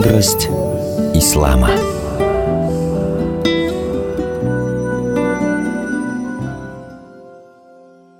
Мудрость ислама.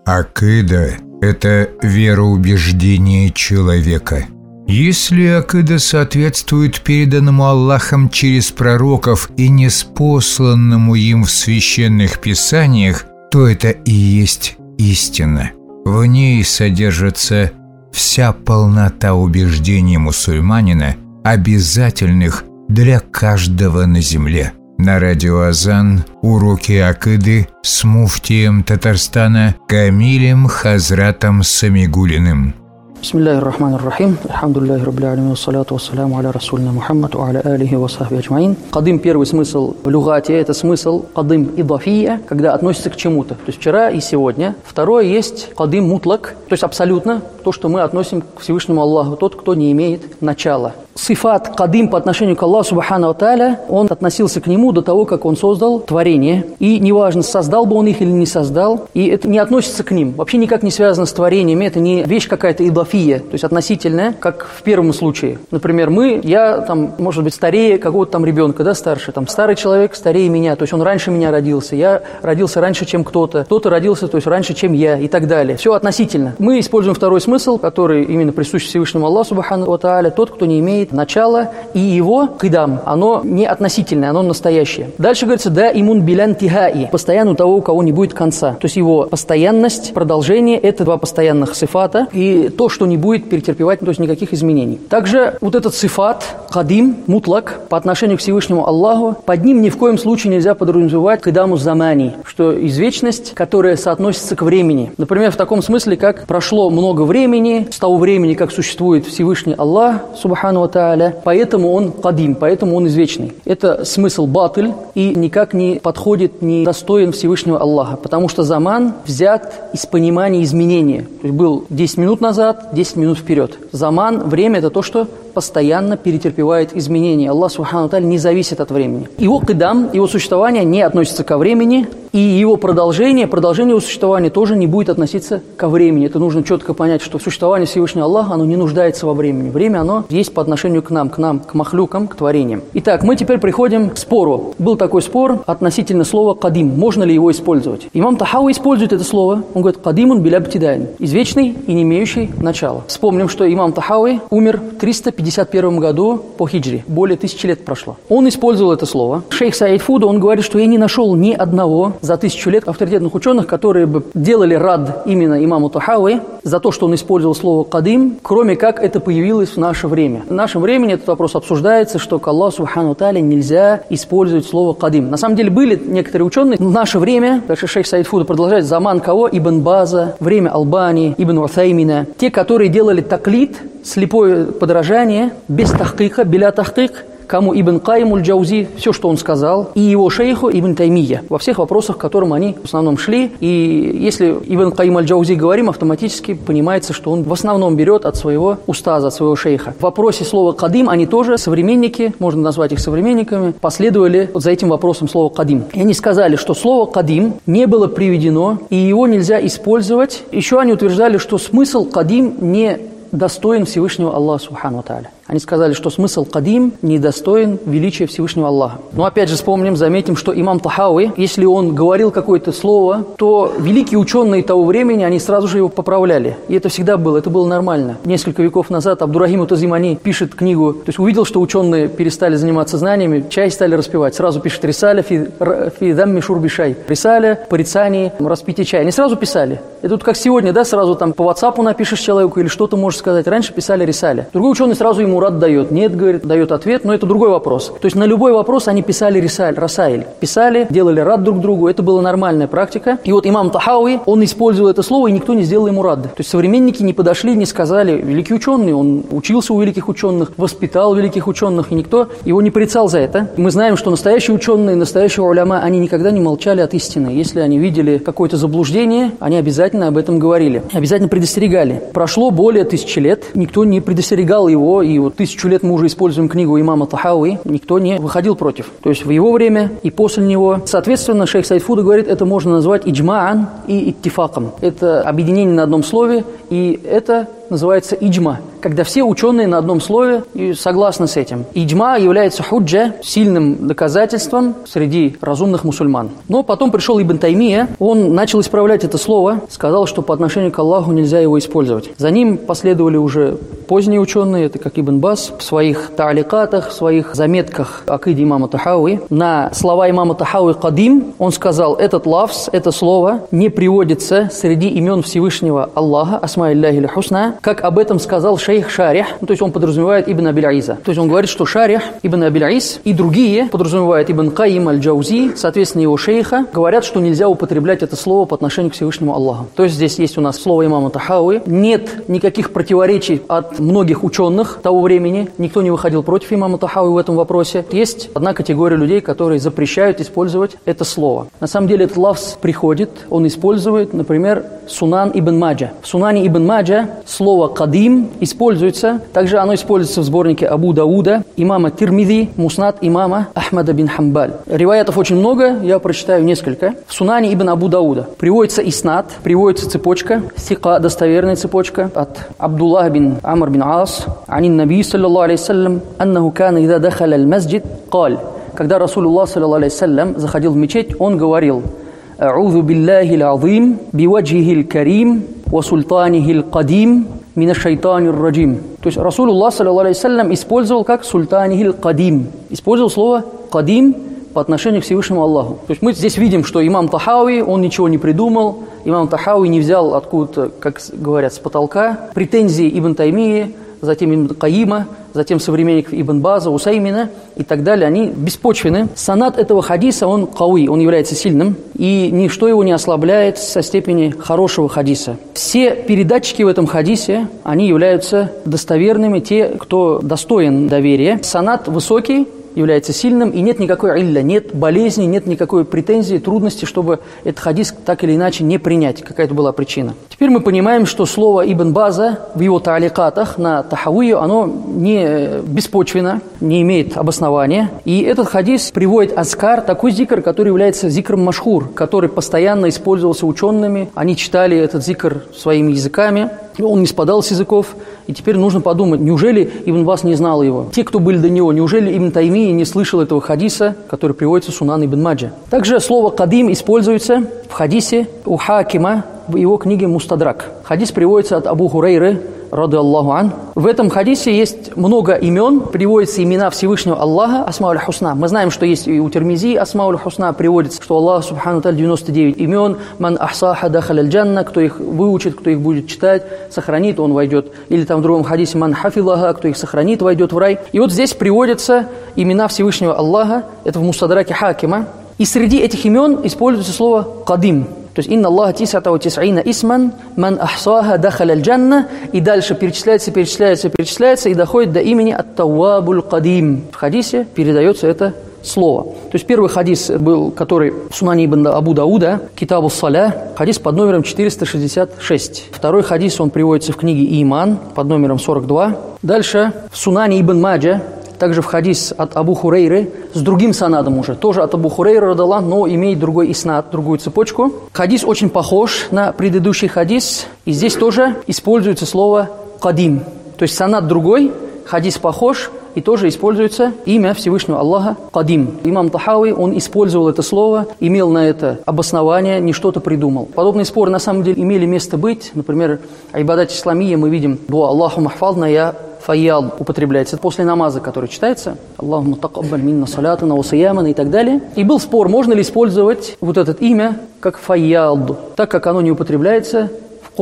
Акида – это вероубеждение человека. Если акида соответствует переданному Аллахом через пророков и неспосланному им в священных писаниях, то это и есть истина. В ней содержится вся полнота убеждений мусульманина, обязательных для каждого на земле. На радио Азан уроки акыды с муфтием Татарстана Камилем Хазратом Самигулиным. بسم الله الرحمن الرحيم الحمد لله رب العالمين والصلاة والسلام على رسولنا محمد وعلى آله وصحبه أجمعين قدым первый смысл в люгате это смысл قدым идафия когда относится к чему-то. То есть вчера и сегодня. Второе есть قدым мутлак. То есть абсолютно то что мы относим к Всевышнему Аллаху. Тот кто не имеет начала сифат кадим по отношению к Аллаху Субхану Тааля, он относился к нему до того, как он создал творение. И неважно, создал бы он их или не создал, и это не относится к ним. Вообще никак не связано с творениями, это не вещь какая-то идафия, то есть относительная, как в первом случае. Например, мы, я там, может быть, старее какого-то там ребенка, да, старше, там старый человек старее меня, то есть он раньше меня родился, я родился раньше, чем кто-то, кто-то родился, то есть раньше, чем я и так далее. Все относительно. Мы используем второй смысл, который именно присущ Всевышнему Аллаху Субхану Тааля, тот, кто не имеет начало, и его кидам, оно не относительное, оно настоящее. Дальше говорится, да имун билян тихаи, постоянно у того, у кого не будет конца. То есть его постоянность, продолжение – это два постоянных сифата, и то, что не будет перетерпевать, то есть никаких изменений. Также вот этот сифат, кадим, мутлак, по отношению к Всевышнему Аллаху, под ним ни в коем случае нельзя подразумевать кидаму замани, что извечность, которая соотносится к времени. Например, в таком смысле, как прошло много времени, с того времени, как существует Всевышний Аллах, субхану Тааля, поэтому он кадим, поэтому он извечный. Это смысл батыль и никак не подходит, не достоин Всевышнего Аллаха, потому что заман взят из понимания изменения. То есть был 10 минут назад, 10 минут вперед. Заман, время – это то, что постоянно перетерпевает изменения. Аллах Субхану Та'аля не зависит от времени. Его кидам, его существование не относится ко времени, и его продолжение, продолжение его существования тоже не будет относиться ко времени. Это нужно четко понять, что существование Всевышнего Аллаха, оно не нуждается во времени. Время, оно есть по отношению к нам, к нам, к махлюкам, к творениям. Итак, мы теперь приходим к спору. Был такой спор относительно слова «кадим». Можно ли его использовать? Имам Тахау использует это слово. Он говорит «кадимун билябтидайн» – извечный и не имеющий начала. Вспомним, что имам Тахауи умер в 351 году по хиджре. Более тысячи лет прошло. Он использовал это слово. Шейх Саид Фуда, он говорит, что я не нашел ни одного за тысячу лет авторитетных ученых, которые бы делали рад именно имаму Тахауи за то, что он использовал слово «кадим», кроме как это появилось в наше время. В нашем времени этот вопрос обсуждается, что к Аллаху Субхану Таля нельзя использовать слово «кадим». На самом деле были некоторые ученые в наше время, дальше шейх Саид Фуда продолжает, заман кого? Ибн База, время Албани, Ибн Уthаймина, те, которые делали таклит, слепое подражание, без тахкика, беля тахкик, кому Ибн Каим Джаузи, все, что он сказал, и его шейху Ибн Таймия, во всех вопросах, к которым они в основном шли. И если Ибн Каим Аль-Джаузи говорим, автоматически понимается, что он в основном берет от своего устаза, от своего шейха. В вопросе слова «кадим» они тоже, современники, можно назвать их современниками, последовали за этим вопросом слова «кадим». И они сказали, что слово «кадим» не было приведено, и его нельзя использовать. Еще они утверждали, что смысл «кадим» не достоин Всевышнего Аллаха Субхану Тааля. Они сказали, что смысл кадим недостоин величия Всевышнего Аллаха. Но опять же вспомним, заметим, что имам Тахауи, если он говорил какое-то слово, то великие ученые того времени, они сразу же его поправляли. И это всегда было, это было нормально. Несколько веков назад Абдурахим Тазимани пишет книгу, то есть увидел, что ученые перестали заниматься знаниями, чай стали распивать. Сразу пишет Рисаля фи, фи дамми шурбишай. Рисаля, порицание, распитие чая. Они сразу писали. Это вот как сегодня, да, сразу там по WhatsApp напишешь человеку или что-то можешь сказать. Раньше писали Рисаля. Другой ученый сразу ему Мурат дает. Нет, говорит, дает ответ, но это другой вопрос. То есть на любой вопрос они писали рисаль, расаиль. Писали, делали рад друг другу, это была нормальная практика. И вот имам Тахауи, он использовал это слово, и никто не сделал ему рад. То есть современники не подошли, не сказали, великий ученый, он учился у великих ученых, воспитал великих ученых, и никто его не порицал за это. Мы знаем, что настоящие ученые, настоящие уляма, они никогда не молчали от истины. Если они видели какое-то заблуждение, они обязательно об этом говорили, обязательно предостерегали. Прошло более тысячи лет, никто не предостерегал его, и вот тысячу лет мы уже используем книгу имама Тахауи, никто не выходил против. То есть в его время и после него. Соответственно, шейх Сайфуда говорит, это можно назвать иджмаан и иттифаком. Это объединение на одном слове, и это называется иджма, когда все ученые на одном слове и согласны с этим. Иджма является худжа, сильным доказательством среди разумных мусульман. Но потом пришел Ибн Таймия, он начал исправлять это слово, сказал, что по отношению к Аллаху нельзя его использовать. За ним последовали уже поздние ученые, это как Ибн Бас, в своих тааликатах, в своих заметках акиди имама Тахауи. На слова имама Тахауи «кадим» он сказал, этот лавс, это слово не приводится среди имен Всевышнего Аллаха, асма илляхи хусна, как об этом сказал шейх Шарих, ну, то есть он подразумевает Ибн Абиль-Аиза. То есть он говорит, что Шарих, Ибн Абиль-Аиз и другие, подразумевает Ибн Каим Аль-Джаузи, соответственно его шейха, говорят, что нельзя употреблять это слово по отношению к Всевышнему Аллаху. То есть здесь есть у нас слово имама Тахауи. Нет никаких противоречий от многих ученых того времени. Никто не выходил против имама Тахауи в этом вопросе. Есть одна категория людей, которые запрещают использовать это слово. На самом деле этот лавс приходит, он использует, например, Сунан ибн Маджа. В Сунане ибн Маджа слово «кадим» используется. Также оно используется в сборнике Абу Дауда, имама Тирмиди, Муснат имама Ахмада бин Хамбаль. Риваятов очень много, я прочитаю несколько. В Сунане ибн Абу Дауда приводится иснат, приводится цепочка, сика, достоверная цепочка от Абдуллах бин Амр бин Ас, анин Наби, саллаллаху алейхи аннаху кана ида аль-масджид, каль. Когда Расулуллах, саллаллаху алейхи заходил в мечеть, он говорил – أعوذ بالله العظيم بوجهه الكريم وسلطانه القديم من الشيطان الرجيم То есть Расулуллах, саллиллаху использовал как султанихил кадим. Использовал слово кадим по отношению к Всевышнему Аллаху. То есть мы здесь видим, что имам Тахауи, он ничего не придумал, имам Тахауи не взял откуда-то, как говорят, с потолка, претензии Ибн Таймии, затем Ибн Каима, затем современников Ибн База, Усаймина и так далее, они беспочвены. Санат этого хадиса, он кауи, он является сильным, и ничто его не ослабляет со степени хорошего хадиса. Все передатчики в этом хадисе, они являются достоверными, те, кто достоин доверия. Санат высокий, является сильным, и нет никакой илля, нет болезни, нет никакой претензии, трудности, чтобы этот хадис так или иначе не принять. Какая-то была причина. Теперь мы понимаем, что слово Ибн База в его тааликатах на Тахавию, оно не беспочвенно, не имеет обоснования. И этот хадис приводит Аскар, такой зикр, который является зикром Машхур, который постоянно использовался учеными. Они читали этот зикр своими языками, он не спадал с языков, и теперь нужно подумать, неужели Ибн Бас не знал его? Те, кто были до него, неужели Ибн Тайми не слышал этого хадиса, который приводится Сунан Ибн Маджа? Также слово «кадим» используется в хадисе у Хакима в его книге «Мустадрак». Хадис приводится от Абу Хурейры, рады Аллаху ан. В этом хадисе есть много имен, приводятся имена Всевышнего Аллаха, Асмауль Хусна. Мы знаем, что есть и у Термизи Асмауль Хусна приводится, что Аллах, Субхану Таль, 99 имен, ман ахсаха дахаль джанна, кто их выучит, кто их будет читать, сохранит, он войдет. Или там в другом хадисе, ман хафилаха, кто их сохранит, войдет в рай. И вот здесь приводятся имена Всевышнего Аллаха, это в Мустадраке Хакима. И среди этих имен используется слово «кадим», то есть «Инна Аллаха тисата тисаина исман, ман ахсаха дахаля джанна» и дальше перечисляется, перечисляется, перечисляется и доходит до имени Ат-Таввабуль Кадим. В хадисе передается это слово. То есть первый хадис был, который в Сунане ибн Абу Дауда, Китабу Саля, хадис под номером 466. Второй хадис, он приводится в книге Иман под номером 42. Дальше в Сунане ибн Маджа, также в хадис от Абу Хурейры с другим санадом уже, тоже от Абу Хурейры радала, но имеет другой иснад, другую цепочку. Хадис очень похож на предыдущий хадис, и здесь тоже используется слово «кадим». То есть санад другой, хадис похож, и тоже используется имя Всевышнего Аллаха Кадим. Имам Тахауи, он использовал это слово, имел на это обоснование, не что-то придумал. Подобные споры на самом деле имели место быть. Например, Айбадат Исламия мы видим «Дуа Аллаху махфална я фаял употребляется после намаза, который читается, Аллаху такаббаль минна салятана ва и так далее. И был спор, можно ли использовать вот это имя как фаяд, так как оно не употребляется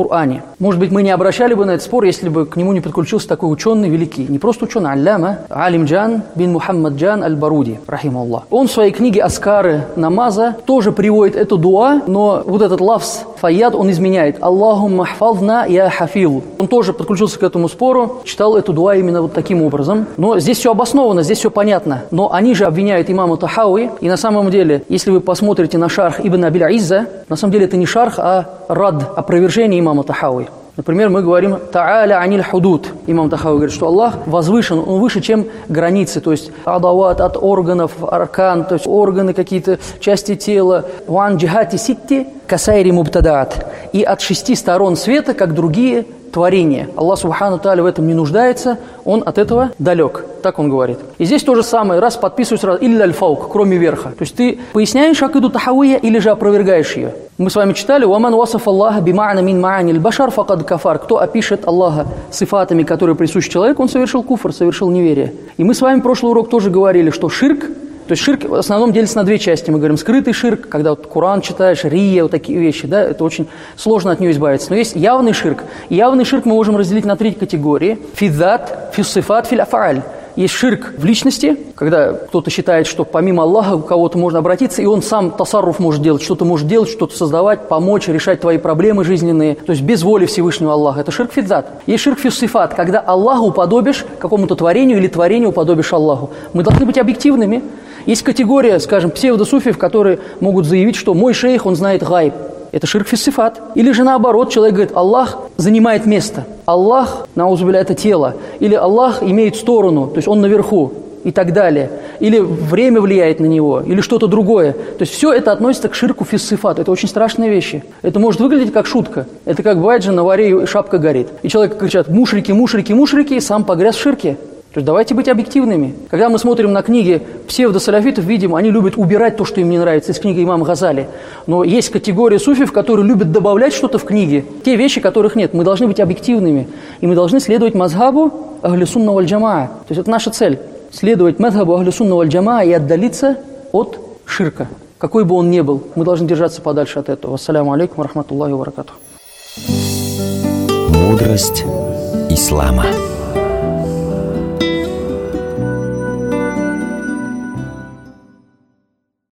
Коране. Может быть, мы не обращали бы на этот спор, если бы к нему не подключился такой ученый великий. Не просто ученый, алляма, Алим Джан бин Мухаммад Джан аль-Баруди, рахималлах. Он в своей книге «Аскары намаза» тоже приводит эту дуа, но вот этот лавс фаяд он изменяет. Аллаху махфална я хафил. Он тоже подключился к этому спору, читал эту дуа именно вот таким образом. Но здесь все обосновано, здесь все понятно. Но они же обвиняют имама Тахауи, и на самом деле, если вы посмотрите на шарх Ибн Абиль Изза, на самом деле это не шарх, а рад, опровержение имама Тахауи. Например, мы говорим «Та'аля аниль худуд». Имам Тахави говорит, что Аллах возвышен, он выше, чем границы, то есть адават от органов, аркан, то есть органы какие-то, части тела. «Ван джихати ситти касайри мубтадаат». И от шести сторон света, как другие творения. Аллах Субхану Тааля в этом не нуждается, он от этого далек. Так он говорит. И здесь то же самое, раз подписываешь сразу, или альфаук, кроме верха. То есть ты поясняешь акиду тахауия или же опровергаешь ее. Мы с вами читали, «Ваман васаф Аллаха бима'на мин ма'ани башар факад кафар». Кто опишет Аллаха сифатами, которые присущи человеку, он совершил куфр, совершил неверие. И мы с вами прошлый урок тоже говорили, что ширк то есть ширк в основном делится на две части. Мы говорим скрытый ширк, когда вот Коран читаешь, рия, вот такие вещи, да, это очень сложно от нее избавиться. Но есть явный ширк. Явный ширк мы можем разделить на три категории. Фидат, фиссифат, филяфааль. Есть ширк в личности, когда кто-то считает, что помимо Аллаха у кого-то можно обратиться, и он сам тасарруф может делать, что-то может делать, что-то создавать, помочь, решать твои проблемы жизненные. То есть без воли Всевышнего Аллаха. Это ширк фидзат. Есть ширк фиссифат, когда Аллаху уподобишь какому-то творению или творению уподобишь Аллаху. Мы должны быть объективными. Есть категория, скажем, псевдосуфиев, которые могут заявить, что мой шейх, он знает гайб. Это ширк фиссифат. Или же наоборот, человек говорит, Аллах занимает место. Аллах, наузубиля, это тело. Или Аллах имеет сторону, то есть он наверху и так далее. Или время влияет на него, или что-то другое. То есть все это относится к ширку фиссифат. Это очень страшные вещи. Это может выглядеть как шутка. Это как бывает же на варе шапка горит. И человек кричат мушрики, мушрики, мушрики, и сам погряз в ширке. Давайте быть объективными. Когда мы смотрим на книги псевдосаляфитов, видим, они любят убирать то, что им не нравится, из книги имама Газали. Но есть категория суфив, которые любят добавлять что-то в книги, те вещи, которых нет. Мы должны быть объективными. И мы должны следовать мазхабу ахлисунна валь джамаа. То есть это наша цель. Следовать мазхабу ахлисунна валь джамаа и отдалиться от ширка. Какой бы он ни был, мы должны держаться подальше от этого. Ассаляму алейкум, рахматуллахи ва Мудрость ислама.